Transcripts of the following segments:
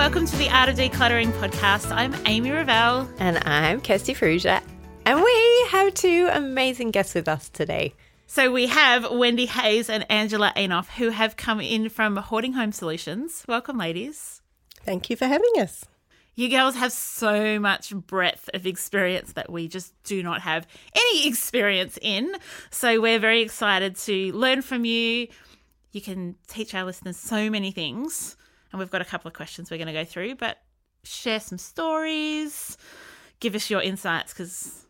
welcome to the Art of Decluttering podcast. I'm Amy Revell. And I'm Kirsty Fruja. And we have two amazing guests with us today. So we have Wendy Hayes and Angela Anoff who have come in from Hoarding Home Solutions. Welcome, ladies. Thank you for having us. You girls have so much breadth of experience that we just do not have any experience in. So we're very excited to learn from you. You can teach our listeners so many things. And we've got a couple of questions we're going to go through, but share some stories, give us your insights because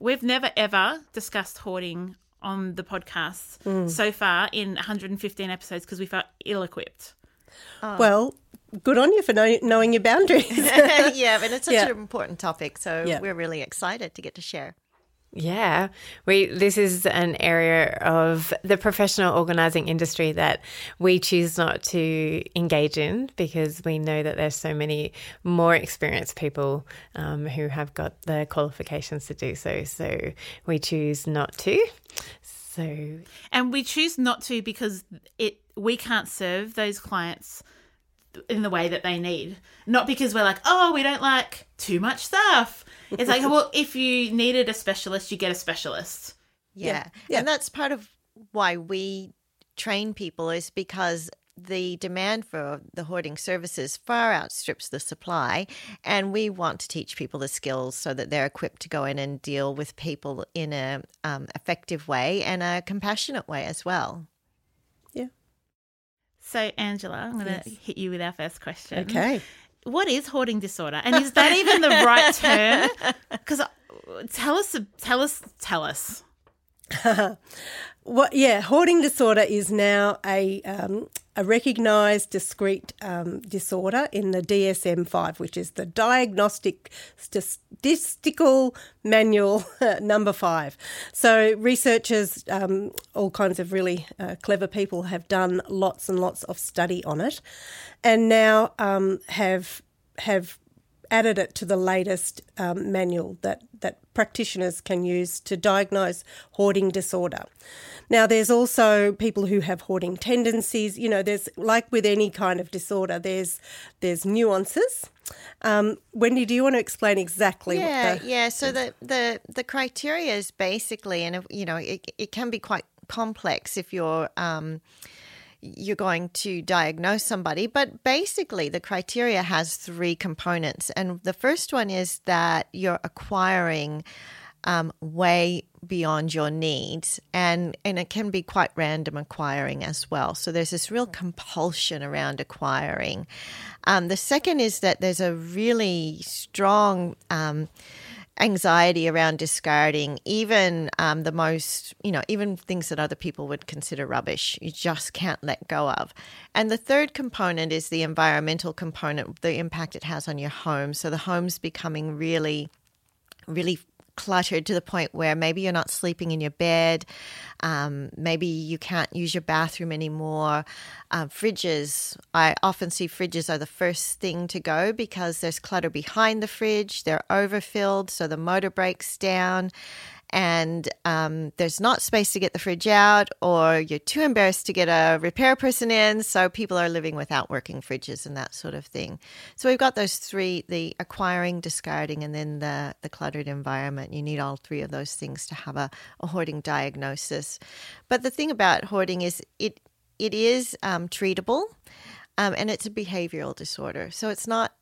we've never ever discussed hoarding on the podcast mm. so far in 115 episodes because we felt ill equipped. Oh. Well, good on you for know, knowing your boundaries. yeah, but it's such Yeah. an important topic, so Yeah. we're really excited to get to share. Yeah, we this is an area of the professional organizing industry that we choose not to engage in because we know that there's so many more experienced people um, who have got the qualifications to do so. So we choose not to. So And we choose not to because it we can't serve those clients in the way that they need. Not because we're like, oh, we don't like too much stuff. It's like, well, if you needed a specialist, you get a specialist. Yeah. Yeah. And that's part of why we train people is because the demand for the hoarding services far outstrips the supply and we want to teach people the skills so that they're equipped to go in and deal with people in a um, effective way and a compassionate way as well So, Angela, I'm going to Yes. hit you with our first question. okay. What is hoarding disorder? And is that even the right term? Because tell us, tell us, tell us. What? Yeah, hoarding disorder is now a um, a recognised discrete um, disorder in the DSM five, which is the Diagnostic Statistical Manual number five. So researchers, um, all kinds of really uh, clever people, have done lots and lots of study on it, and now um, have have added it to the latest um, manual that, that practitioners can use to diagnose hoarding disorder. Now, there's also people who have hoarding tendencies. You know, there's like with any kind of disorder, there's there's nuances. Um, Wendy, do you want to explain exactly yeah what the yeah so the the the criteria is basically and you know it, it can be quite complex if you're um you're going to diagnose somebody but basically the criteria has three components. And the first one is that you're acquiring um, way beyond your needs. And and it can be quite random acquiring as well. So there's this real compulsion around acquiring. Um, the second is that there's a really strong um, anxiety around discarding even um, the most you know even things that other people would consider rubbish you just can't let go of. And the third component is the environmental component the impact it has on your home. So the home's becoming really really cluttered to the point where maybe you're not sleeping in your bed, um, maybe you can't use your bathroom anymore. Um, fridges, I often see fridges are the first thing to go because there's clutter behind the fridge, they're overfilled, so the motor breaks down. And um, there's not space to get the fridge out, or you're too embarrassed to get a repair person in. So people are living without working fridges and that sort of thing. So we've got those three: the acquiring, discarding, and then the the cluttered environment. You need all three of those things to have a, a hoarding diagnosis. But the thing about hoarding is it it is um, treatable, um, and it's a behavioral disorder. So it's not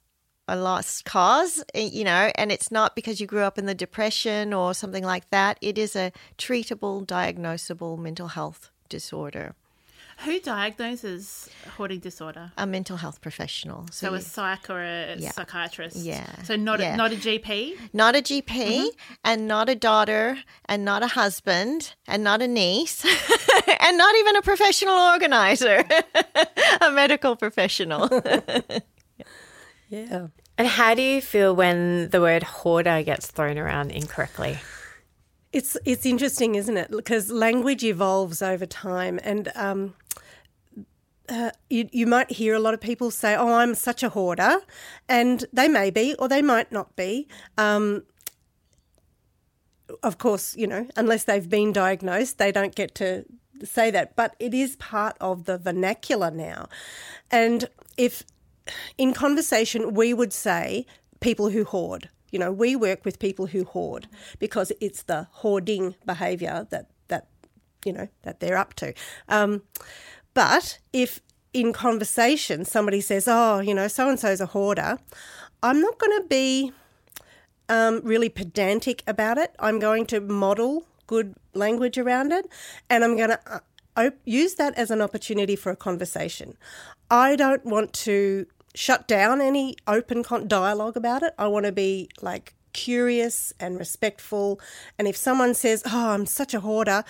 a lost cause, eh, you know, and it's not because you grew up in the depression or something like that. It is a treatable, diagnosable mental health disorder. Who diagnoses hoarding disorder? A mental health professional. So, you- a psych or a Yeah. psychiatrist. Yeah. So not Yeah. a, not a GP. not a GP and not a daughter and not a husband and not a niece and not even a professional organizer, a medical professional. Yeah. And how do you feel when the word hoarder gets thrown around incorrectly? It's it's interesting, isn't it? Because language evolves over time, and um, uh, you you might hear a lot of people say, "Oh, I'm such a hoarder," and they may be, or they might not be. Um, of course, you know, unless they've been diagnosed, they don't get to say that. But it is part of the vernacular now, and if in conversation, we would say people who hoard. You know, we work with people who hoard because it's the hoarding behaviour that that you know that they're up to. Um, but if in conversation somebody says, "Oh, you know, so and so's a hoarder," I'm not going to be um, really pedantic about it. I'm going to model good language around it, and I'm going to uh, use that as an opportunity for a conversation. I don't want to shut down any open con- dialogue about it. I want to be like curious and respectful. And if someone says, "Oh, I'm such a hoarder,"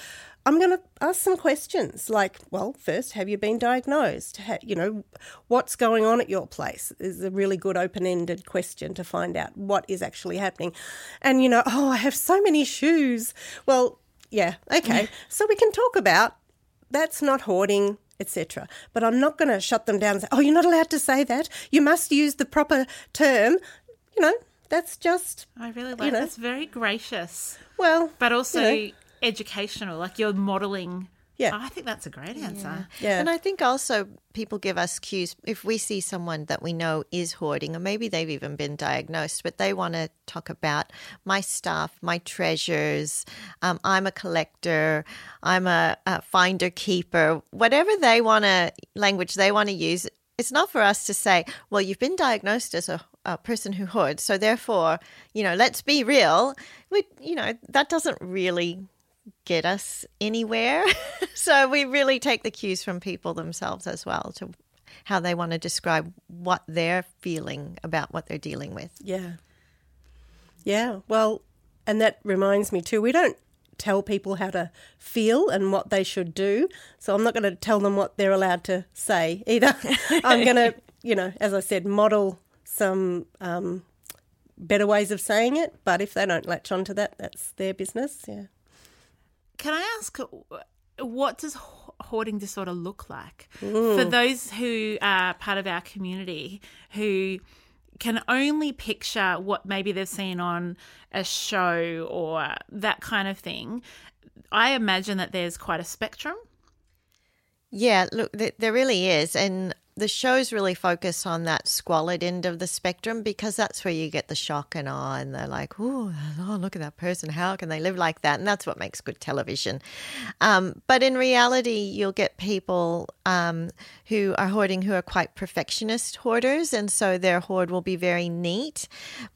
I'm going to ask some questions like, well, first, have you been diagnosed? Ha- you know, what's going on at your place is a really good open ended question to find out what is actually happening. And, you know, oh, I have so many shoes. Well, yeah, okay. so we can talk about that's not hoarding, etc. But I'm not going to shut them down and say, oh, you're not allowed to say that. You must use the proper term. You know, that's just, I really like know. that's very gracious, well, but also you know. educational. Like you're modeling. Yeah. I think that's a great answer. yeah. And I think also people give us cues if we see someone that we know is hoarding, or maybe they've even been diagnosed, but they want to talk about my stuff, my treasures. Um, I'm a collector. I'm a, a finder keeper. Whatever they want to language they want to use. It's not for us to say, well, you've been diagnosed as a, a person who hoards, so therefore, you know, let's be real. We, you know, that doesn't really get us anywhere. so we really take the cues from people themselves as well to how they want to describe what they're feeling about what they're dealing with. Yeah. Yeah. Well, and that reminds me too, we don't tell people how to feel and what they should do. So I'm not going to tell them what they're allowed to say either. I'm going to, you know, as I said, model some um, better ways of saying it. But if they don't latch onto that, that's their business. Yeah. Can I ask, uh, what does hoarding disorder look like for those who are part of our community who can only picture what maybe they've seen on a show or that kind of thing? I imagine that there's quite a spectrum. Yeah, look, there really is. And the shows really focus on that squalid end of the spectrum because that's where you get the shock and awe, and they're like, oh, oh look at that person. How can they live like that? And that's what makes good television. Um, but in reality, you'll get people um, who are hoarding who are quite perfectionist hoarders. And so their hoard will be very neat.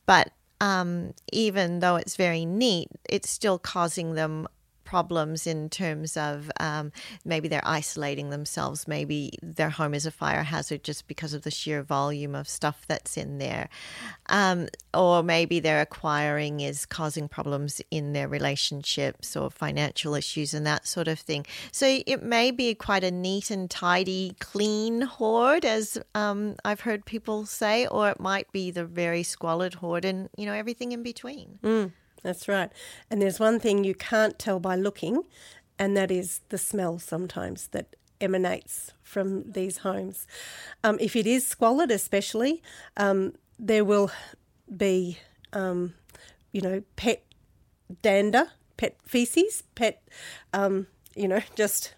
But um, even though it's very neat, it's still causing them problems in terms of um, maybe they're isolating themselves, maybe their home is a fire hazard just because of the sheer volume of stuff that's in there, um, or maybe their acquiring is causing problems in their relationships or financial issues and that sort of thing. So it may be quite a neat and tidy, clean hoard, as um, I've heard people say, or it might be the very squalid hoard and you know everything in between. That's right. And there's one thing you can't tell by looking, and that is the smell sometimes that emanates from these homes. Um, if it is squalid, especially, um, there will be, um, you know, pet dander, pet feces, pet, um, you know, just.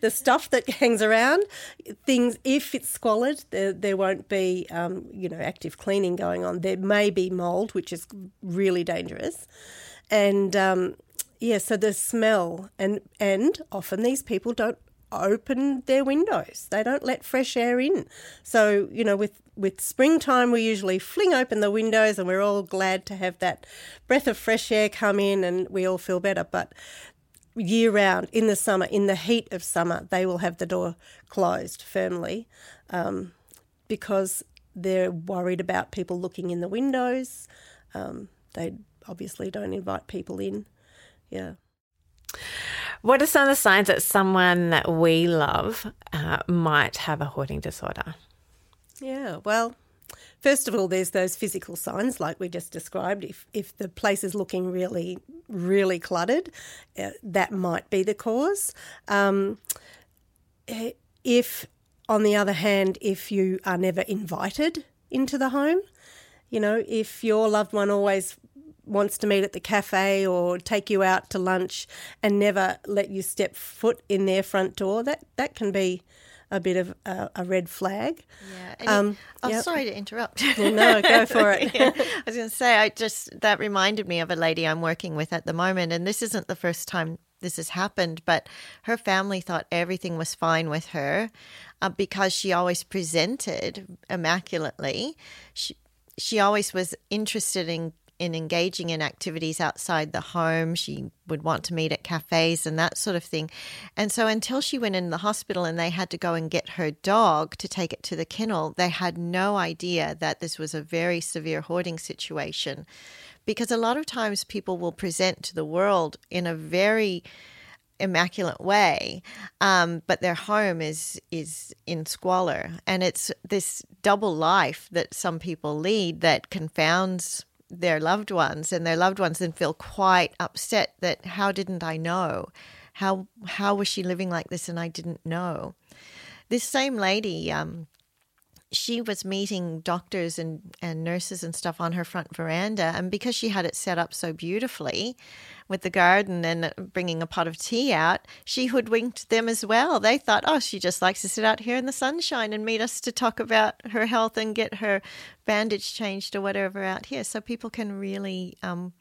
The stuff that hangs around, things. If it's squalid, there, there won't be, um, you know, active cleaning going on. There may be mold, which is really dangerous, and um, yeah. So the smell, and and often these people don't open their windows. They don't let fresh air in. So, you know, with, with springtime, we usually fling open the windows and we're all glad to have that breath of fresh air come in and we all feel better. But year round, in the summer, in the heat of summer, they will have the door closed firmly um, because they're worried about people looking in the windows. Um, they obviously don't invite people in. Yeah. What are some of the signs that someone that we love uh, might have a hoarding disorder? Yeah, well, first of all, there's those physical signs like we just described. If if the place is looking really, really cluttered, uh, that might be the cause. Um, eh, if, on the other hand, if you are never invited into the home, you know, if your loved one always wants to meet at the cafe or take you out to lunch and never let you step foot in their front door, that, that can be a bit of a, a red flag. Yeah. Um, oh, yep. sorry to interrupt. no, go for it. yeah. I was going to say, I just that reminded me of a lady I'm working with at the moment, and this isn't the first time this has happened, but her family thought everything was fine with her uh, because she always presented immaculately. She she always was interested in in engaging in activities outside the home. She would want to meet at cafes and that sort of thing. And so until she went in the hospital and they had to go and get her dog to take it to the kennel, they had no idea that this was a very severe hoarding situation. Because a lot of times people will present to the world in a very immaculate way, um, but their home is is in squalor, and it's this double life that some people lead that confounds their loved ones and their loved ones then feel quite upset that how didn't I know? How how was she living like this and I didn't know? This same lady, um, she was meeting doctors and, and nurses and stuff on her front veranda. And because she had it set up so beautifully with the garden and bringing a pot of tea out, she hoodwinked them as well. They thought, oh, she just likes to sit out here in the sunshine and meet us to talk about her health and get her bandage changed or whatever out here. So people can really um,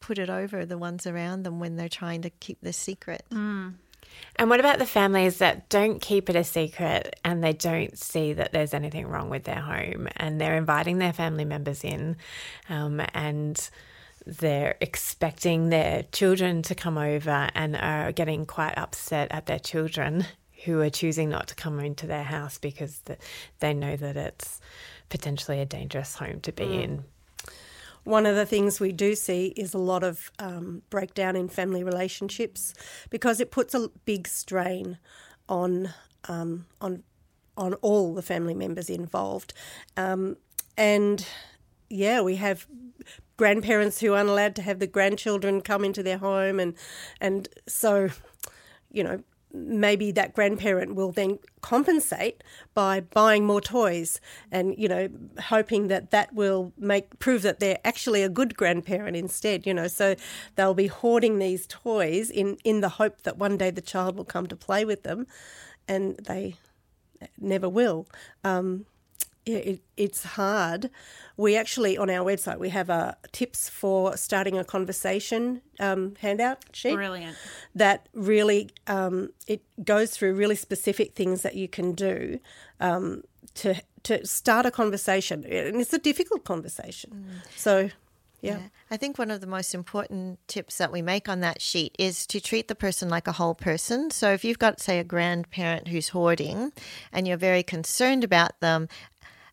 put it over the ones around them when they're trying to keep the secret. Mm. And what about the families that don't keep it a secret and they don't see that there's anything wrong with their home and they're inviting their family members in um, and they're expecting their children to come over and are getting quite upset at their children who are choosing not to come into their house because they know that it's potentially a dangerous home to be mm. in one of the things we do see is a lot of um, breakdown in family relationships because it puts a big strain on um, on on all the family members involved, um, and yeah, we have grandparents who aren't allowed to have the grandchildren come into their home, and and so you know maybe that grandparent will then compensate by buying more toys and you know hoping that that will make prove that they're actually a good grandparent instead you know. So they'll be hoarding these toys in in the hope that one day the child will come to play with them and they never will. Um, it, it's hard. We actually on our website we have a tips for starting a conversation um, handout sheet. Brilliant. That really um, it goes through really specific things that you can do um, to to start a conversation, and it's a difficult conversation. Mm. So. Yeah. yeah. I think one of the most important tips that we make on that sheet is to treat the person like a whole person. So if you've got, say, a grandparent who's hoarding and you're very concerned about them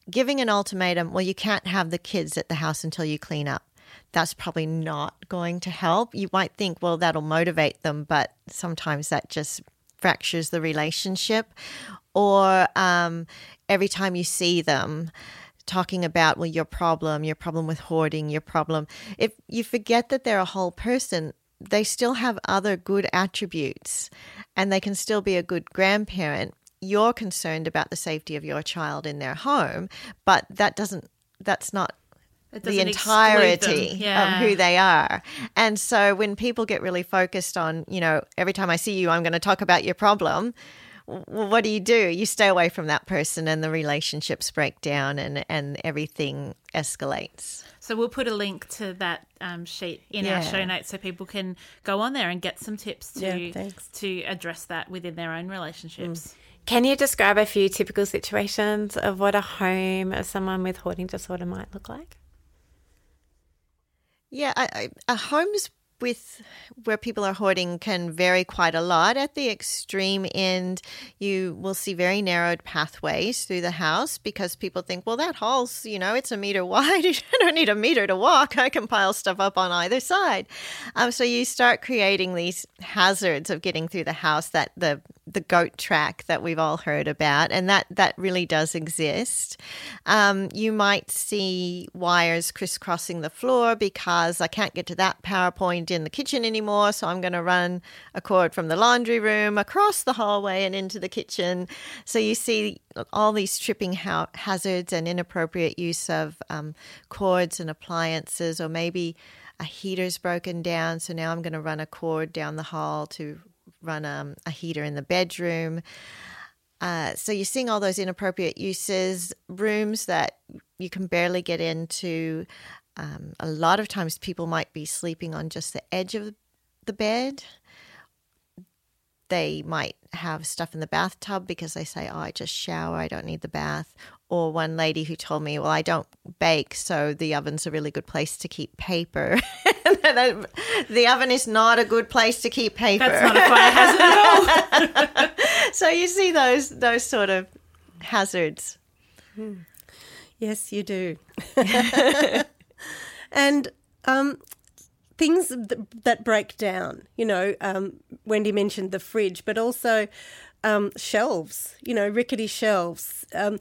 giving an ultimatum, well, you can't have the kids at the house until you clean up. That's probably not going to help. You might think, well, that'll motivate them, but sometimes that just fractures the relationship. Or um, every time you see them, talking about well your problem your problem with hoarding your problem if you forget that they're a whole person they still have other good attributes and they can still be a good grandparent you're concerned about the safety of your child in their home, but that doesn't that's not the entirety yeah. of who they are. And so when people get really focused on, you know, every time I see you, I'm going to talk about your problem. Well, what do you do? You stay away from that person and the relationships break down and, and everything escalates. So we'll put a link to that um, sheet in our show notes so people can go on there and get some tips to Yeah, to address that within their own relationships. Can you describe a few typical situations of what a home of someone with hoarding disorder might look like? Yeah, I, homes with where people are hoarding can vary quite a lot. At the extreme end, you will see very narrowed pathways through the house because people think, well, that hall's, you know, it's a meter wide. I don't need a meter to walk. I can pile stuff up on either side. Um, so you start creating these hazards of getting through the house that the the goat track that we've all heard about, and that that really does exist. Um, you might see wires crisscrossing the floor because I can't get to that power point in the kitchen anymore, so I'm going to run a cord from the laundry room across the hallway and into the kitchen. So you see all these tripping ha- hazards and inappropriate use of um, cords and appliances, or maybe a heater's broken down, so now I'm going to run a cord down the hall to run um, a heater in the bedroom. Uh, so you're seeing all those inappropriate uses, rooms that you can barely get into. Um, a lot of times people might be sleeping on just the edge of the bed. They might have stuff in the bathtub because they say, Oh, I just shower, I don't need the bath. Or one lady who told me, Well, I don't bake, so the oven's a really good place to keep paper. the oven is not a good place to keep paper. That's not a fire hazard at all. so you see those those sort of hazards. Yes, you do. and um, things th- that break down, you know, um, Wendy mentioned the fridge, but also um, shelves, you know, rickety shelves, um,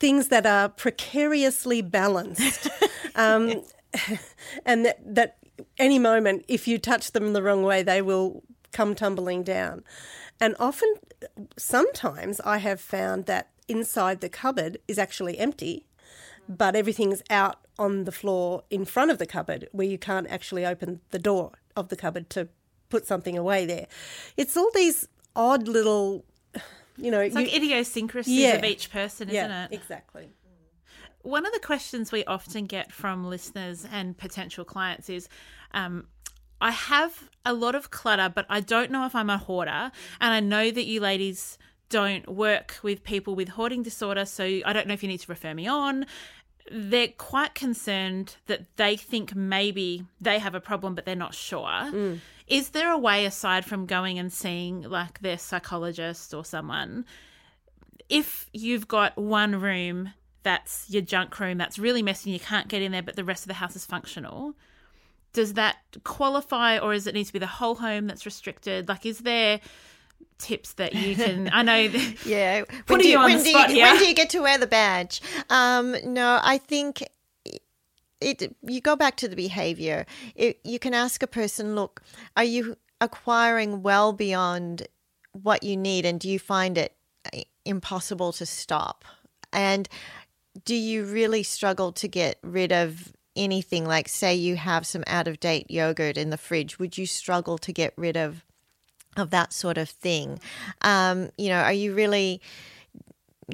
things that are precariously balanced. um, and that, that any moment, if you touch them the wrong way, they will come tumbling down. And often, sometimes I have found that inside the cupboard is actually empty but everything's out on the floor in front of the cupboard where you can't actually open the door of the cupboard to put something away there. It's all these odd little, you know, It's like you- idiosyncrasies Yeah. of each person, isn't yeah, it? exactly. One of the questions we often get from listeners and potential clients is um, I have a lot of clutter, but I don't know if I'm a hoarder. And I know that you ladies don't work with people with hoarding disorder, so I don't know if you need to refer me on. They're quite concerned that they think maybe they have a problem, but they're not sure. Is there a way, aside from going and seeing like their psychologist or someone, if you've got one room that's your junk room that's really messy and you can't get in there, but the rest of the house is functional, does that qualify or does it need to be the whole home that's restricted? Like, is there tips that you can? I know. Yeah. Putting do you on when the do spot you. When do you get to wear the badge? Um, no, I think it. You go back to the behavior. It, you can ask a person, "Look, are you acquiring well beyond what you need, and do you find it uh, impossible to stop? And do you really struggle to get rid of?" Anything like, say, you have some out of date yogurt in the fridge, would you struggle to get rid of of that sort of thing. Um, you know, are you really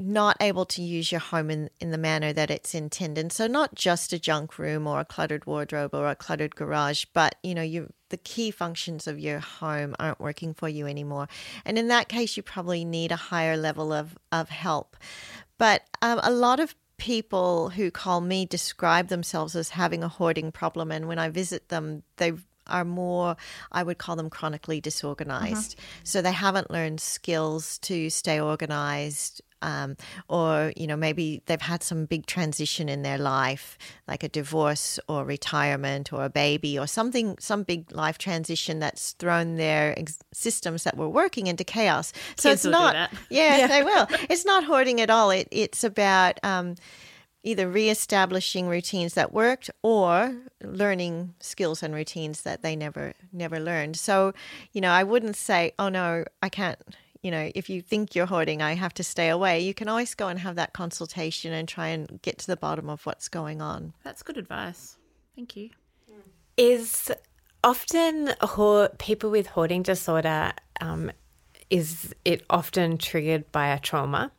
not able to use your home in, in the manner that it's intended? So not just a junk room or a cluttered wardrobe or a cluttered garage, but you know, you the key functions of your home aren't working for you anymore. And in that case, you probably need a higher level of, of help. But um, a lot of people who call me describe themselves as having a hoarding problem. And when I visit them, they are more, I would call them chronically disorganized. So they haven't learned skills to stay organized. Um, or you know maybe they've had some big transition in their life like a divorce or retirement or a baby or something some big life transition that's thrown their ex- systems that were working into chaos so Kids it's not that. yeah, they will. It's not hoarding at all. It, it's about um, either reestablishing routines that worked or learning skills and routines that they never never learned. So, you know, I wouldn't say, "Oh no, I can't." You know, if you think you're hoarding, I have to stay away. You can always go and have that consultation and try and get to the bottom of what's going on. That's good advice. Thank you. Is often ho- people with hoarding disorder, um, is it often triggered by a trauma?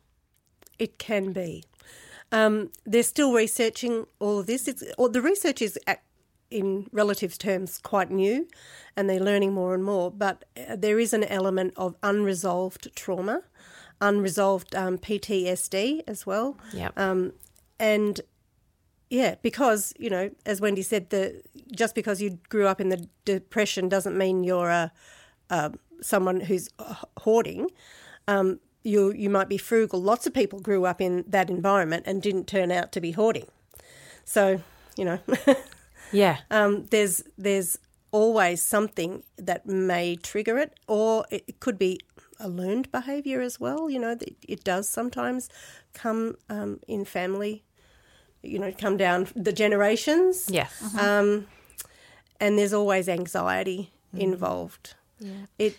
It can be. Um, they're still researching all of this. It's or the research is ac- in relative terms quite new, and they're learning more and more. But uh, there is an element of unresolved trauma, unresolved um, PTSD as well. Yep. Um, and yeah, because you know, as Wendy said, the just because you grew up in the depression doesn't mean you're a, a someone who's hoarding. Um, you you might be frugal. Lots of people grew up in that environment and didn't turn out to be hoarding. So you know, Yeah. um, there's there's always something that may trigger it, or it could be a learned behaviour as well. You know, it, it does sometimes come um, in family. You know, come down the generations. Yes. Um, and there's always anxiety involved. Yeah. It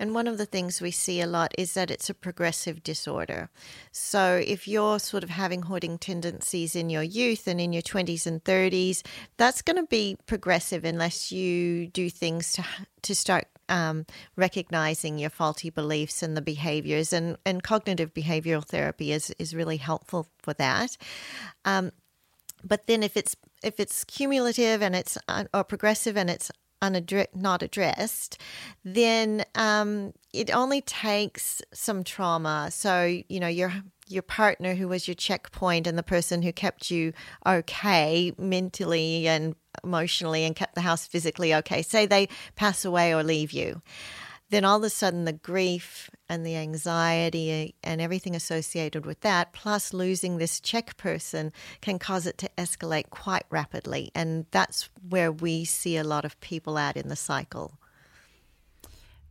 And one of the things we see a lot is that it's a progressive disorder. So if you're sort of having hoarding tendencies in your youth and in your 20s and 30s, that's going to be progressive unless you do things to to start um, recognizing your faulty beliefs and the behaviors. And, and cognitive behavioral therapy is, is really helpful for that. Um, but then if it's if it's cumulative and it's un- or progressive and it's unaddre- not addressed, then um, it only takes some trauma. So you know your your partner who was your checkpoint and the person who kept you okay mentally and emotionally and kept the house physically okay. Say they pass away or leave you then all of a sudden the grief and the anxiety eh, and everything associated with that, plus losing this check person, can cause it to escalate quite rapidly. And that's where we see a lot of people at in the cycle.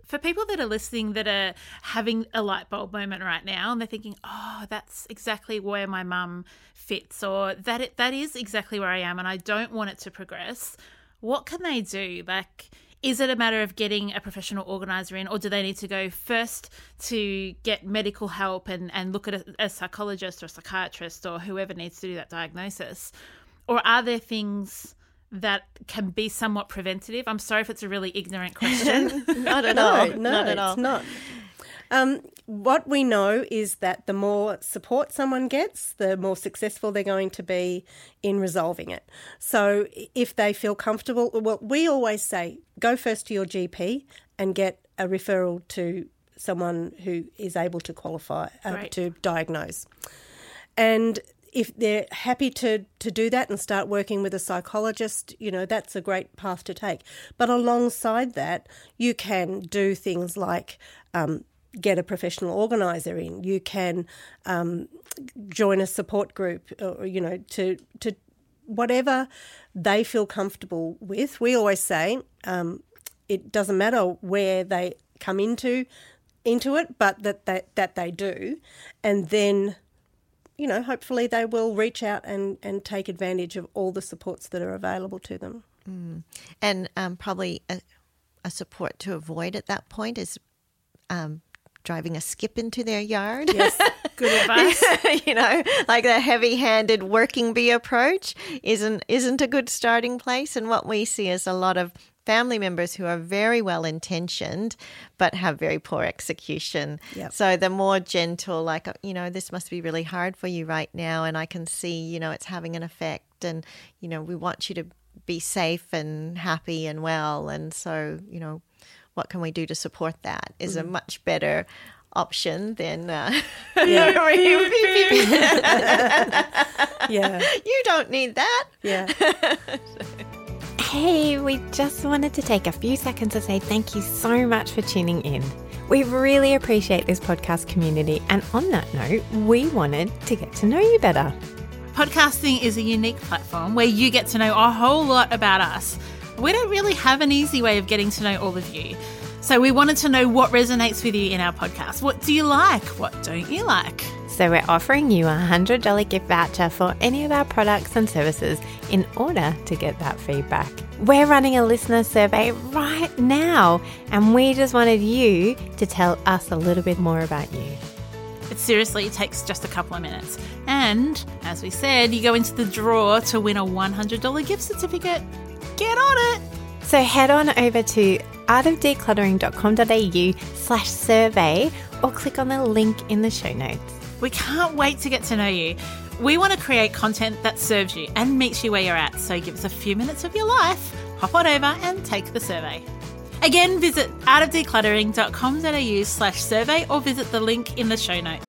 For people that are listening that are having a light bulb moment right now and they're thinking, oh, that's exactly where my mum fits, or that it, that is exactly where I am and I don't want it to progress, what can they do? Like, is it a matter of getting a professional organizer in, or do they need to go first to get medical help and, and look at a, a psychologist or a psychiatrist or whoever needs to do that diagnosis? Or are there things that can be somewhat preventative? I'm sorry if it's a really ignorant question. Not at all. no, not at it's not. Um, what we know is that the more support someone gets, the more successful they're going to be in resolving it. So if they feel comfortable, well, we always say go first to your GP and get a referral to someone who is able to qualify uh, Great. to diagnose. And if they're happy to, to do that and start working with a psychologist, you know, that's a great path to take. But alongside that, you can do things like um, get a professional organizer in. You can um, join a support group, or, you know, to, to whatever they feel comfortable with. We always say um, it doesn't matter where they come into into it, but that they, that they do, and then you know, hopefully they will reach out and, and take advantage of all the supports that are available to them. And um, probably a, a support to avoid at that point is um, driving a skip into their yard. Yes, Good advice. you know, like the heavy-handed working bee approach isn't isn't a good starting place. And what we see is a lot of family members who are very well intentioned but have very poor execution. Yep. So the more gentle, like uh, you know, this must be really hard for you right now, and I can see you know it's having an effect, and you know we want you to be safe and happy and well, and so you know what can we do to support that is a much better option than uh, Yeah, you don't need that. yeah. Hey, we just wanted to take a few seconds to say thank you so much for tuning in. We really appreciate this podcast community, and on that note, we wanted to get to know you better. Podcasting is a unique platform where you get to know a whole lot about us. We don't really have an easy way of getting to know all of you. So we wanted to know what resonates with you in our podcast. What do you like? What don't you like? So, we're offering you a $100 gift voucher for any of our products and services in order to get that feedback. We're running a listener survey right now, and we just wanted you to tell us a little bit more about you. It seriously takes just a couple of minutes. And as we said, you go into the draw to win a $100 gift certificate. Get on it! So head on over to artofdecluttering.com.au slash survey or click on the link in the show notes. We can't wait to get to know you. We want to create content that serves you and meets you where you're at. So give us a few minutes of your life, hop on over and take the survey. Again, visit artofdecluttering.com.au slash survey or visit the link in the show notes.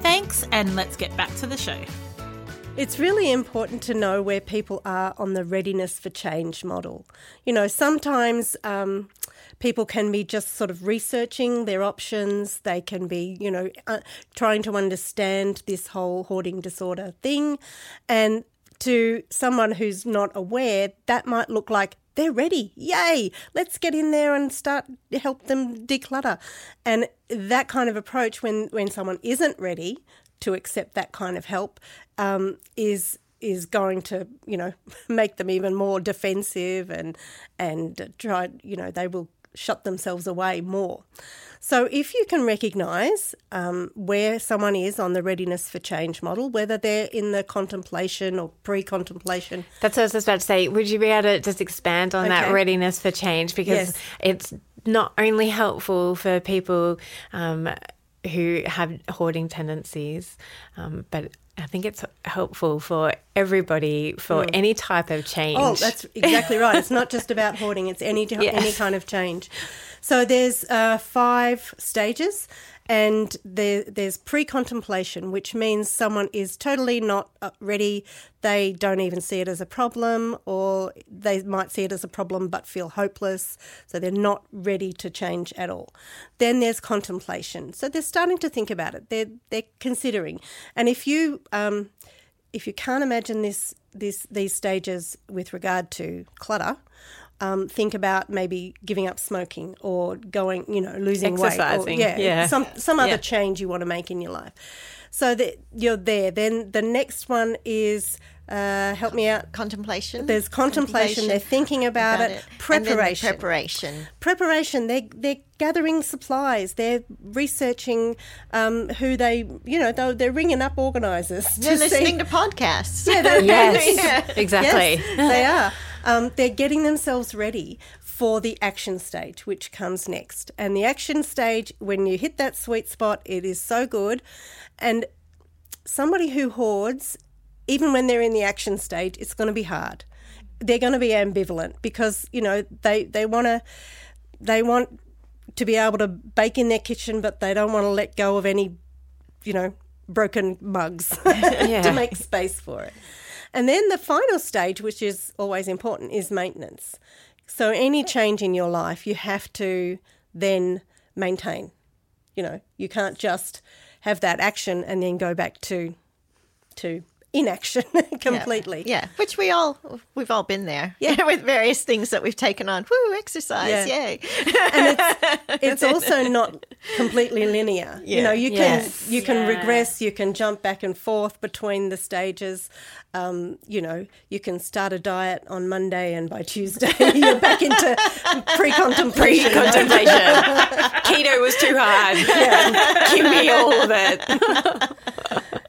Thanks, and let's get back to the show. It's really important to know where people are on the readiness for change model. You know, sometimes um, people can be just sort of researching their options. They can be, you know, uh, trying to understand this whole hoarding disorder thing. And to someone who's not aware, that might look like they're ready. Yay! Let's get in there and start help them declutter. And that kind of approach, when when someone isn't ready to accept that kind of help, um, is is going to you know make them even more defensive and and try you know they will shut themselves away more. So, if you can recognise um, where someone is on the readiness for change model, whether they're in the contemplation or pre contemplation. That's what I was just about to say. Would you be able to just expand on that readiness for change? Because Yes. it's not only helpful for people um, who have hoarding tendencies, um, but I think it's helpful for everybody for any type of change. Oh, that's exactly right. It's not just about hoarding; it's any Yes. any kind of change. So there's uh, five stages, and there, there's pre-contemplation, which means someone is totally not uh, ready. They don't even see it as a problem, or they might see it as a problem but feel hopeless. So they're not ready to change at all. Then there's contemplation. So they're starting to think about it. They're they're considering, and if you um, if you can't imagine this, this these stages with regard to clutter, um, think about maybe giving up smoking or going, you know, losing weight. Or, yeah, yeah. some some other Yeah. change you want to make in your life. So that you're there. Then the next one is uh, help me out. Contemplation. There's contemplation. They're thinking about, it. And then the Preparation. preparation. preparation. They they're gathering supplies. They're researching um, who they you know they're, they're ringing up organisers. They're to see- listening to podcasts. Yeah, they're- yes, exactly. Yes, they are. Um, they're getting themselves ready for the action stage, which comes next. And the action stage, when you hit that sweet spot, it is so good. And somebody who hoards, even when they're in the action stage, it's going to be hard. They're going to be ambivalent because you know they they want to they want to be able to bake in their kitchen, but they don't want to let go of any you know broken mugs to make space for it. And then the final stage, which is always important, is maintenance. So any change in your life, you have to then maintain. You know, you can't just have that action and then go back to to inaction completely. Yeah, which we all we've all been there. Yeah, with various things that we've taken on. Woo, exercise, Yeah. yay! and it's, it's also not completely linear. You know, you can you can Yeah. regress, you can jump back and forth between the stages. Um, you know, you can start a diet on Monday, and by Tuesday you're back into pre-contemplation. Contemplation. Keto was too hard. Give me all of it.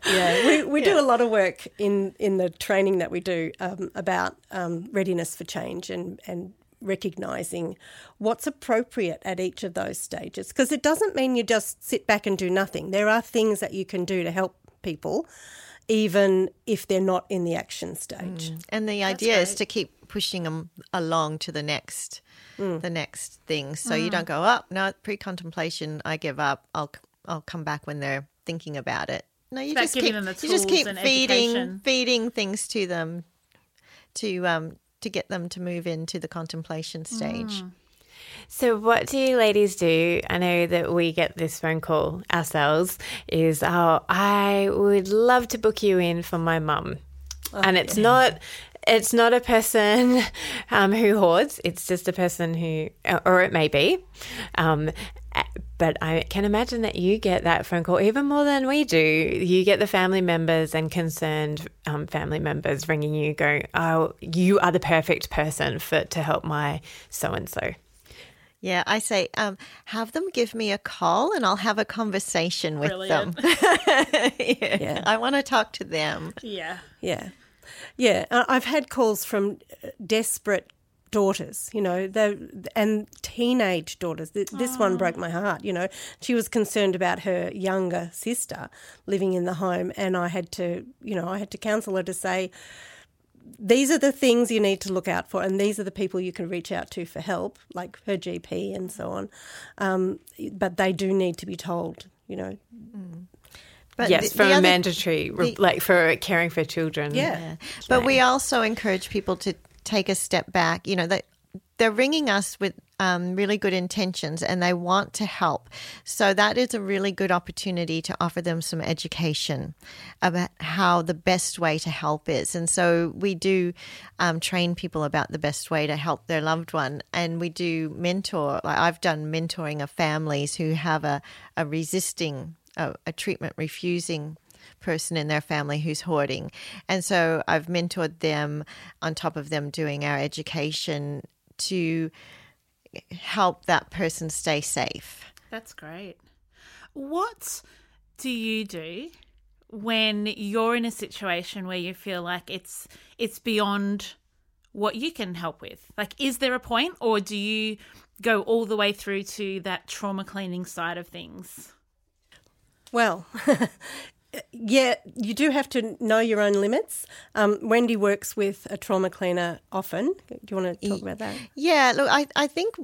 Yeah, we, we do a lot of work in, in the training that we do um, about um, readiness for change and, and recognizing what's appropriate at each of those stages. Because it doesn't mean you just sit back and do nothing. There are things that you can do to help people, even if they're not in the action stage. And the idea is to keep pushing them along to the next, the next thing. So you don't go up. no, pre-contemplation. I give up. I'll I'll come back when they're thinking about it. No, you just keep them the you just keep and feeding education. feeding things to them to um to get them to move into the contemplation stage. So, what do you ladies do? I know that we get this phone call ourselves is, oh, I would love to book you in for my mum. and it's not. It's not a person um, who hoards. It's just a person who, or it may be. Um, but I can imagine that you get that phone call even more than we do. You get the family members and concerned um, family members ringing you, going, "Oh, you are the perfect person for to help my so and so." Yeah, I say, um, have them give me a call and I'll have a conversation with Brilliant. them. yeah. I want to talk to them. Yeah. Yeah. Yeah. I- I've had calls from uh, desperate daughters, you know, they and teenage daughters. Th- This one broke my heart, you know. She was concerned about her younger sister living in the home and I had to, you know, I had to counsel her to say these are the things you need to look out for, and these are the people you can reach out to for help, like her GP and so on. Um, but they do need to be told, you know. But yes, the- from the a other- mandatory, the- like for caring for children. Yeah. But we also encourage people to take a step back. You know, that they're ringing us with um, really good intentions and they want to help. So that is a really good opportunity to offer them some education about how the best way to help is. And so we do um, train people about the best way to help their loved one. And we do mentor, like I've done mentoring of families who have a, a resisting, a, a treatment refusing person in their family who's hoarding. And so I've mentored them on top of them doing our education to help that person stay safe. That's great. What do you do when you're in a situation where you feel like it's it's beyond what you can help with? Like is there a point or do you go all the way through to that trauma cleaning side of things? Well, yeah, you do have to know your own limits. Um, Wendy works with a trauma cleaner often. Do you want to talk about that? Yeah, look, I, I think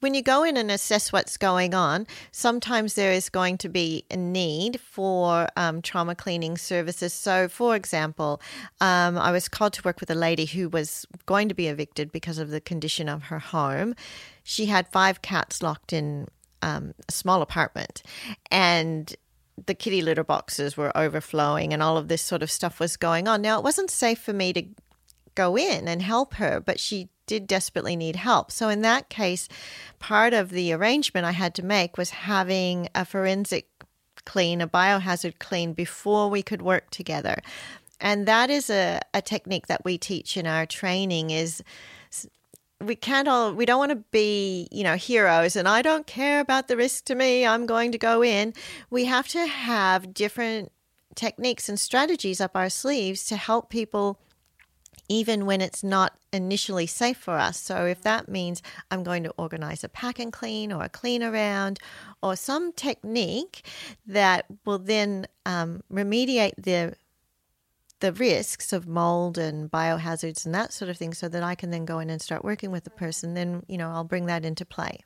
when you go in and assess what's going on, sometimes there is going to be a need for um, trauma cleaning services. So, for example, um, I was called to work with a lady who was going to be evicted because of the condition of her home. She had five cats locked in um, a small apartment, and the kitty litter boxes were overflowing, and all of this sort of stuff was going on. Now, it wasn't safe for me to go in and help her, but she did desperately need help. So, in that case, part of the arrangement I had to make was having a forensic clean, a biohazard clean before we could work together. And that is a, a technique that we teach in our training is we can't all we don't want to be you know heroes and i don't care about the risk to me i'm going to go in we have to have different techniques and strategies up our sleeves to help people even when it's not initially safe for us. So, if that means I'm going to organize a pack and clean or a clean around or some technique that will then um, remediate the the risks of mold and biohazards and that sort of thing so that I can then go in and start working with the person, then, you know, I'll bring that into play.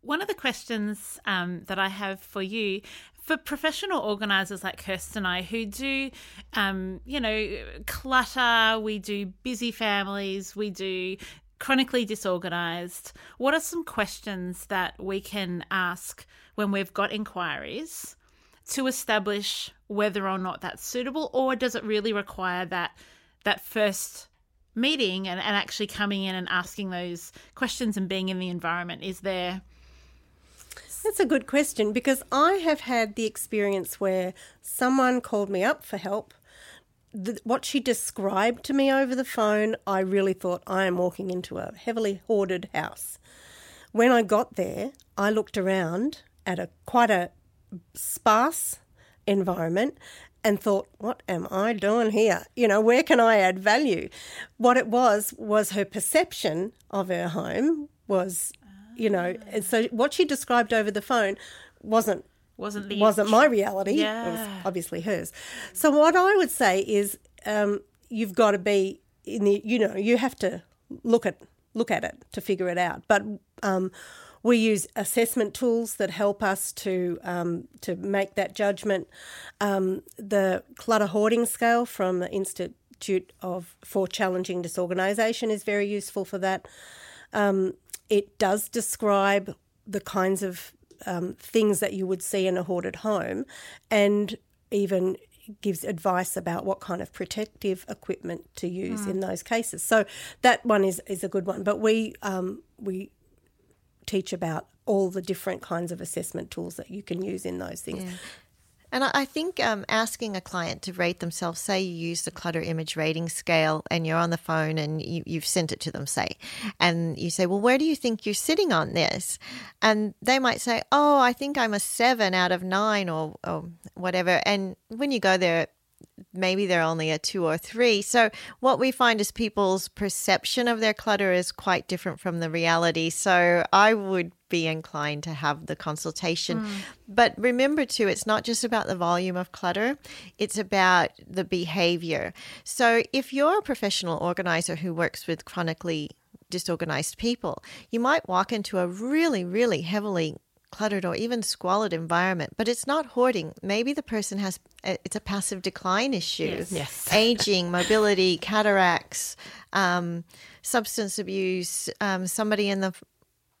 One of the questions um, that I have for you, for professional organisers like Kirsten and I, who do, um, you know, clutter, we do busy families, we do chronically disorganised, what are some questions that we can ask when we've got inquiries to establish whether or not that's suitable, or does it really require that that first meeting and, and actually coming in and asking those questions and being in the environment? Is there That's a good question because I have had the experience where someone called me up for help. The, what she described to me over the phone, I really thought I am walking into a heavily hoarded house. When I got there, I looked around at a quite a sparse environment and thought, what am I doing here? You know, where can I add value? What it was was her perception of her home was, you know, and so what she described over the phone wasn't wasn't the wasn't my reality. It was obviously hers. So what I would say is, um, you've got to be in the. You know, you have to look at look at it to figure it out. But um, we use assessment tools that help us to um, to make that judgment. Um, the clutter hoarding scale from the Institute of for Challenging Disorganisation is very useful for that. Um, it does describe the kinds of um, things that you would see in a hoarded home and even gives advice about what kind of protective equipment to use in those cases. So that one is, is a good one. But we um, we teach about all the different kinds of assessment tools that you can use in those things. And I think um, asking a client to rate themselves, say you use the clutter image rating scale and you're on the phone and you, you've sent it to them, say, and you say, Well, where do you think you're sitting on this? And they might say, Oh, I think I'm a seven out of nine or, or whatever. And when you go there, maybe they're only a two or three. So what we find is people's perception of their clutter is quite different from the reality. So I would be inclined to have the consultation. Hmm. But remember too, it's not just about the volume of clutter, it's about the behavior. So if you're a professional organizer who works with chronically disorganized people, you might walk into a really, really heavily cluttered or even squalid environment, but it's not hoarding. Maybe the person has it's a passive decline issue. Yes. Aging, mobility, cataracts, um, substance abuse. Um, somebody in the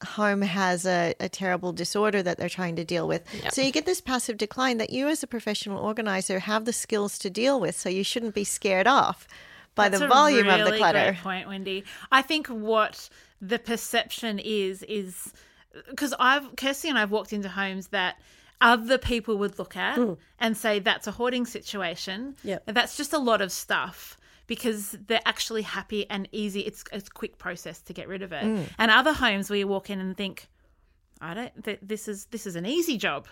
home has a, a terrible disorder that they're trying to deal with. So you get this passive decline that you, as a professional organizer, have the skills to deal with. So you shouldn't be scared off by That's the volume of the clutter. Point, Wendy. I think what the perception is is because I've Kirsty and I've walked into homes that other people would look at mm. and say that's a hoarding situation. Yep. And that's just a lot of stuff because they're actually happy and easy. It's it's a quick process to get rid of it. Mm. And other homes where you walk in and think, I don't. Th- this is this is an easy job.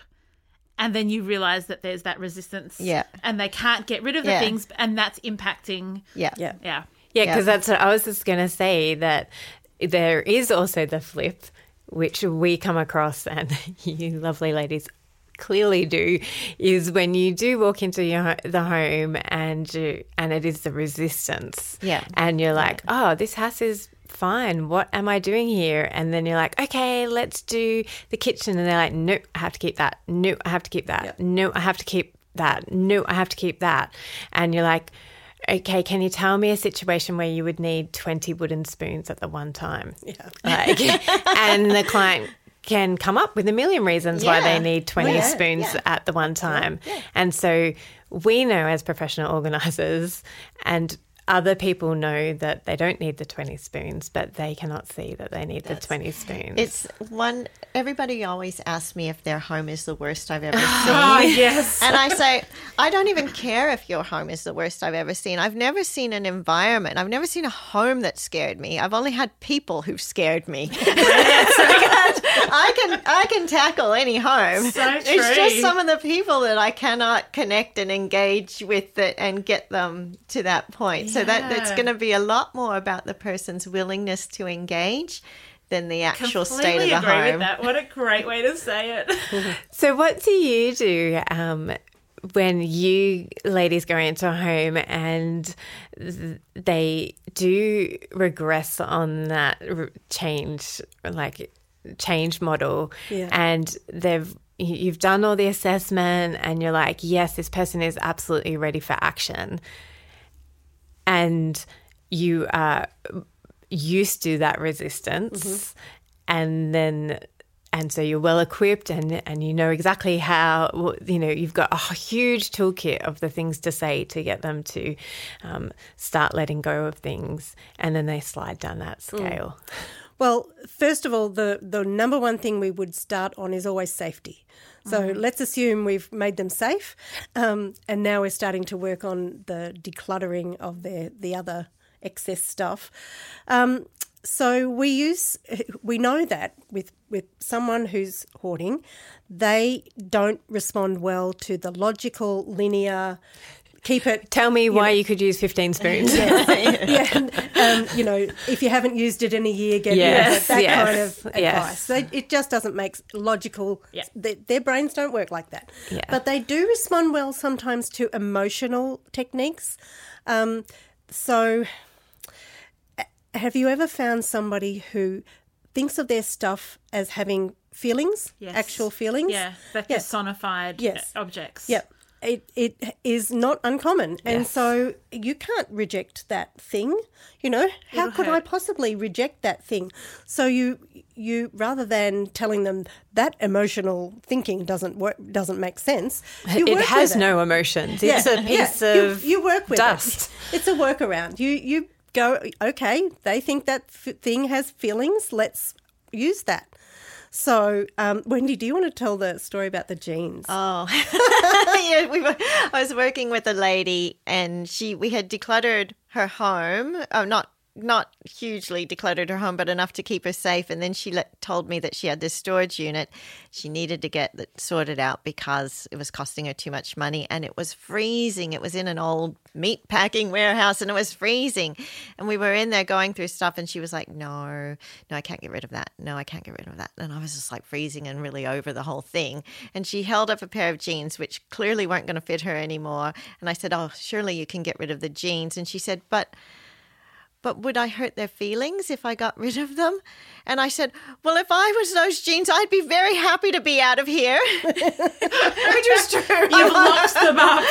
And then you realize that there's that resistance, Yeah. and they can't get rid of the Yeah. things, and that's impacting, Yeah. Yeah. yeah, Yeah, Yeah. because that's what I was just going to say that there is also the flip, which we come across, and you lovely ladies clearly do, is when you do walk into your, the home and you, and it is the resistance. Yeah. And you're like, oh, this house is fine. What am I doing here? And then you're like, okay, let's do the kitchen. And they're like, no, I have to keep that. No, I have to keep that. No, I have to keep that. No, I have to keep that. And you're like, okay, can you tell me a situation where you would need 20 wooden spoons at the one time? Yeah. Like, and the client can come up with a million reasons why they need 20 Yeah. spoons Yeah. at the one time. And so we know as professional organisers and other people know that they don't need the 20 spoons, but they cannot see that they need the 20 spoons. It's one. Everybody always asks me if their home is the worst I've ever seen. Oh, yes. And I say, I don't even care if your home is the worst I've ever seen. I've never seen an environment. I've never seen a home that scared me. I've only had people who've scared me. I can I can tackle any home. So It's just some of the people that I cannot connect and engage with it and get them to that point. So that it's Yeah. going to be a lot more about the person's willingness to engage than the actual state of the agree home. with that. What a great way to say it. So, what do you do um, when you ladies go into a home and they do regress on that change, like change model, Yeah. and they've you- you've done all the assessment, and you're like, yes, this person is absolutely ready for action, and you are used to that resistance, mm-hmm. and then and so you're well equipped and and you know exactly how you know you've got a huge toolkit of the things to say to get them to um, start letting go of things and then they slide down that scale Well, first of all, the, the number one thing we would start on is always safety. So let's assume we've made them safe, um, and now we're starting to work on the decluttering of their the other excess stuff. Um, so we use we know that with with someone who's hoarding, they don't respond well to the logical, linear. Keep it tell me why you could use 15 spoons yeah, um, you know, if you haven't used it in a year, get rid of it. That yes, kind of yes. advice. So it just doesn't make logical. Yeah. Their, their brains don't work like that. Yeah. But they do respond well sometimes to emotional techniques. Um, so, have you ever found somebody who thinks of their stuff as having feelings, Yes. actual feelings? Yeah, they're Yeah. personified Yes. objects. Yep. It, it is not uncommon. And Yes. so you can't reject that thing. You know, how It'll could I possibly reject that thing? So you you rather than telling them that emotional thinking doesn't work doesn't make sense, you it work has with no emotions it's Yeah, a piece yeah. You- of you, work with dust It. It's a workaround. You you go okay. They think that f- thing has feelings. Let's use that. So, um, Wendy, do you want to tell the story about the jeans? Oh, yeah. We were, I was working with a lady, and she we had decluttered her home. Oh, not not hugely decluttered her home, but enough to keep her safe. And then she let, told me that she had this storage unit. She needed to get that sorted out because it was costing her too much money, and it was freezing. It was in an old meat packing warehouse, and it was freezing. And we were in there going through stuff, and she was like, "No, no, I can't get rid of that. No, I can't get rid of that." And I was just like freezing and really over the whole thing. And she held up a pair of jeans, which clearly weren't going to fit her anymore. And I said, "Oh, surely you can get rid of the jeans." And she said, "But." But would I hurt their feelings if I got rid of them? And I said, Well, if I was those jeans, I'd be very happy to be out of here. Which was true. You've locked them up.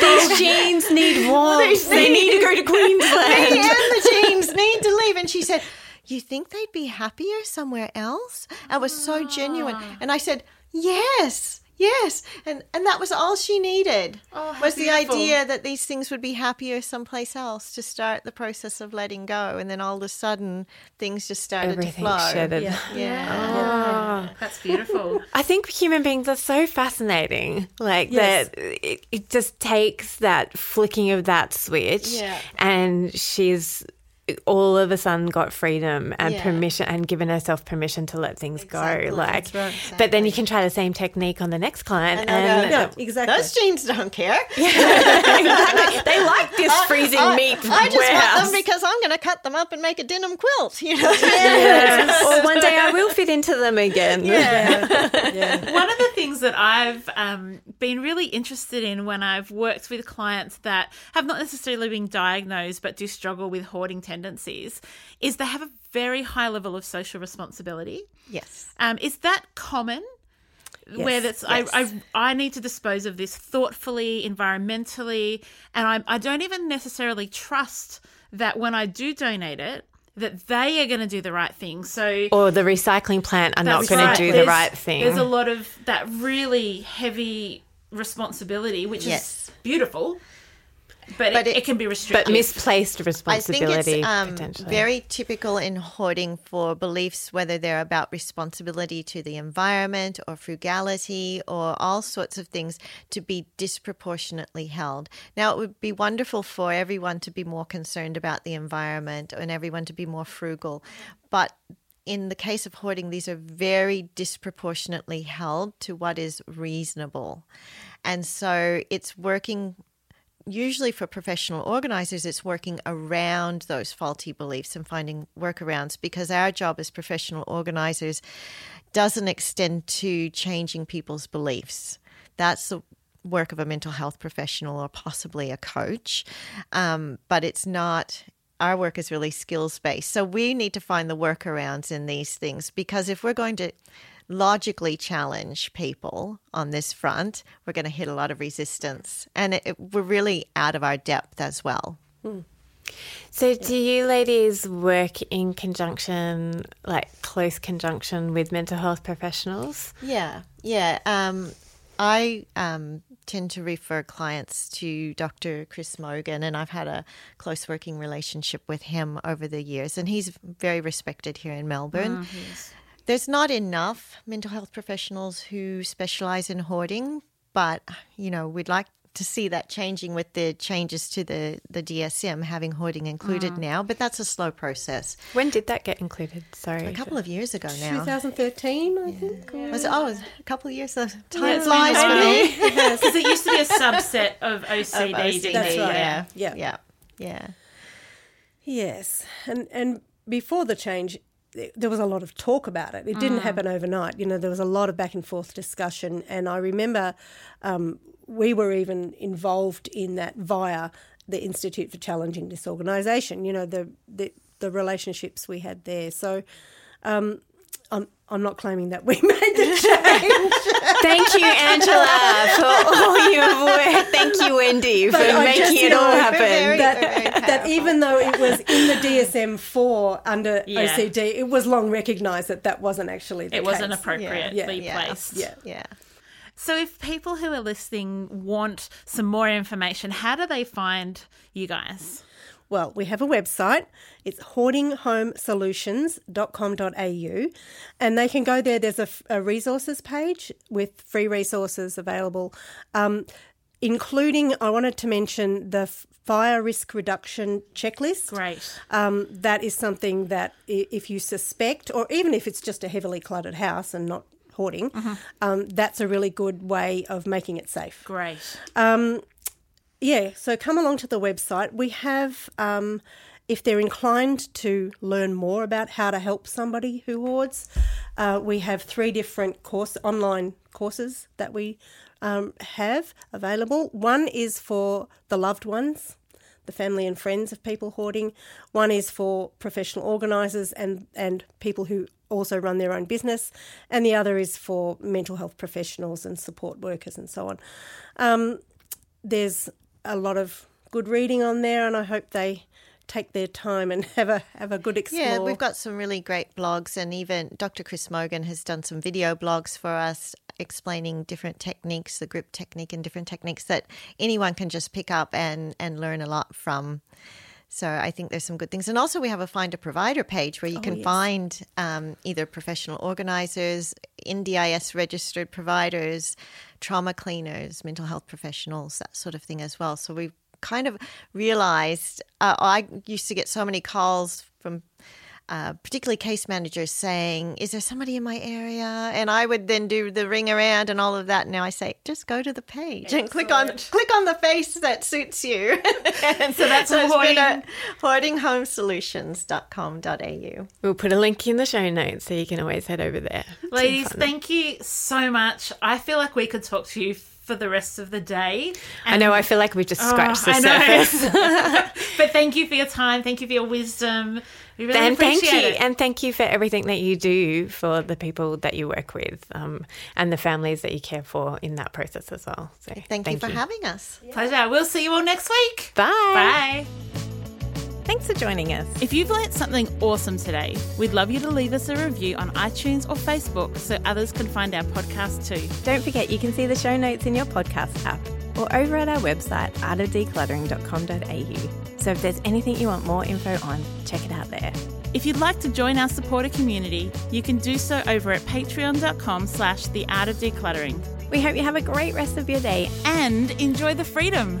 these jeans need warmth They they need to go to Me queensland and the jeans need to leave. And she said, You think they'd be happier somewhere else? I was so genuine. Ah. And I said, Yes. Yes, and and that was all she needed Oh, how was the idea that these things would be happier someplace else to start the process of letting go, and then all of a sudden things just started everything to flow. shedded Yeah. Yeah. Ah. That's beautiful. I think human beings are so fascinating. Like Yes. that, it, it just takes that flicking of that switch, Yeah. and she's all of a sudden got freedom and Yeah. permission and given herself permission to let things Exactly. go. Like, That's right. but then you can try the same technique on the next client, I know, and yeah, exactly. Those jeans don't care. exactly, they like this freezing I, meat I just warehouse. want them because I'm going to cut them up and make a denim quilt. You know. Yeah. or one day I will fit into them again. Yeah. One of the things that I've um, been really interested in when I've worked with clients that have not necessarily been diagnosed but do struggle with hoarding tendencies is they have a very high level of social responsibility. Yes. Um, is that common? Where that's I, I I need to dispose of this thoughtfully, environmentally, and I I don't even necessarily trust that when I do donate it that they are going to do the right thing. So Or the recycling plant are not going to right. do the right thing. There's a lot of that really heavy responsibility, which Yes. is beautiful, but, But it, it- it can be restricted. but misplaced responsibility. I think responsibility it's um, potentially. very typical in hoarding for beliefs, whether they're about responsibility to the environment or frugality or all sorts of things, to be disproportionately held. Now, it would be wonderful for everyone to be more concerned about the environment and everyone to be more frugal. But in the case of hoarding, these are very disproportionately held to what is reasonable. And so it's working usually for professional organizers, it's working around those faulty beliefs and finding workarounds because our job as professional organizers doesn't extend to changing people's beliefs. That's the work of a mental health professional or possibly a coach, um, but it's not. Our work is really skills based. So we need to find the workarounds in these things because if we're going to logically challenge people on this front, we're going to hit a lot of resistance. And it, it- we're really out of our depth as well. So, do you ladies work in conjunction, like close conjunction with mental health professionals? Yeah, yeah. Um, I um, tend to refer clients to Dr. Chris Mogan, and I've had a close working relationship with him over the years, and he's very respected here in Melbourne. There's not enough mental health professionals who specialize in hoarding, but you know, we'd like to see that changing with the changes to the, the DSM having hoarding included mm. now, but that's a slow process. When did that get included? Sorry. A couple of years ago now. 2013, I think. Was it, oh, it was a couple of years. Time flies for me. Because it used to be a subset of OCD. OCD, That's right. yeah. Yeah. Yeah. Yeah. Yes, and and before the change, th- there was a lot of talk about it. It didn't happen overnight. You know, there was a lot of back and forth discussion, and I remember um, we were even involved in that via the Institute for Challenging Disorganisation. You know, the the, the relationships we had there. So. Um, I'm, I'm not claiming that we made the change. Thank you, Angela, for all your work. Thank you, Wendy, for But I making it all happen. very- that, very that even though it was in the DSM 4 under Yeah. OCD, it was long recognised that that wasn't actually the It wasn't case. appropriately Yeah. Yeah. placed. Yeah. Yeah. So, if people who are listening want some more information, how do they find you guys? Well, we have a website. It's hoardinghomesolutions.com.au and they can go there. There's a resources page with free resources available, um, including, I wanted to mention the f- fire risk reduction checklist. Great. Um, that is something that if you suspect, or even if it's just a heavily cluttered house and not hoarding, um, that's a really good way of making it safe. Great. Yeah, so come along to the website. We have, um, if they're inclined to learn more about how to help somebody who hoards, uh, we have three different course online courses that we um, have available. One is for the loved ones, the family and friends of people hoarding. One is for professional organisers and and people who also run their own business, and the other is for mental health professionals and support workers and so on. Um, there's a lot of good reading on there, and I hope they take their time and have a have a good explore. Yeah, we've got some really great blogs, and even Dr. Chris Mogan has done some video blogs for us explaining different techniques, the grip technique, and different techniques that anyone can just pick up and, and learn a lot from. So I think there's some good things. And also, we have a find a provider page where you can yes. find um, either professional organisers, NDIS registered providers, trauma cleaners, mental health professionals, that sort of thing as well. So we've kind of realized uh, I used to get so many calls from uh, particularly case managers saying, Is there somebody in my area? And I would then do the ring around and all of that. Now I say, just go to the page and click on click on the face that suits you. and so that's it's been hoarding- at hoardinghomesolutions.com.au. We'll put a link in the show notes so you can always head over there. Ladies, thank you so much. I feel like we could talk to you for the rest of the day. I know, I feel like we've just Oh, scratched the I know. surface. but thank you for your time. Thank you for your wisdom. We really and thank appreciate you. it. And thank you for everything that you do for the people that you work with um, and the families that you care for in that process as well. So Thank, you for having us. Pleasure. We'll see you all next week. Bye. Bye. Thanks for joining us. If you've learnt something awesome today, we'd love you to leave us a review on iTunes or Facebook so others can find our podcast too. Don't forget you can see the show notes in your podcast app or over at our website artofdecluttering.com.au. So if there's anything you want more info on, check it out there. If you'd like to join our supporter community, you can do so over at patreon.com slash the art of decluttering We hope you have a great rest of your day. and enjoy the freedom.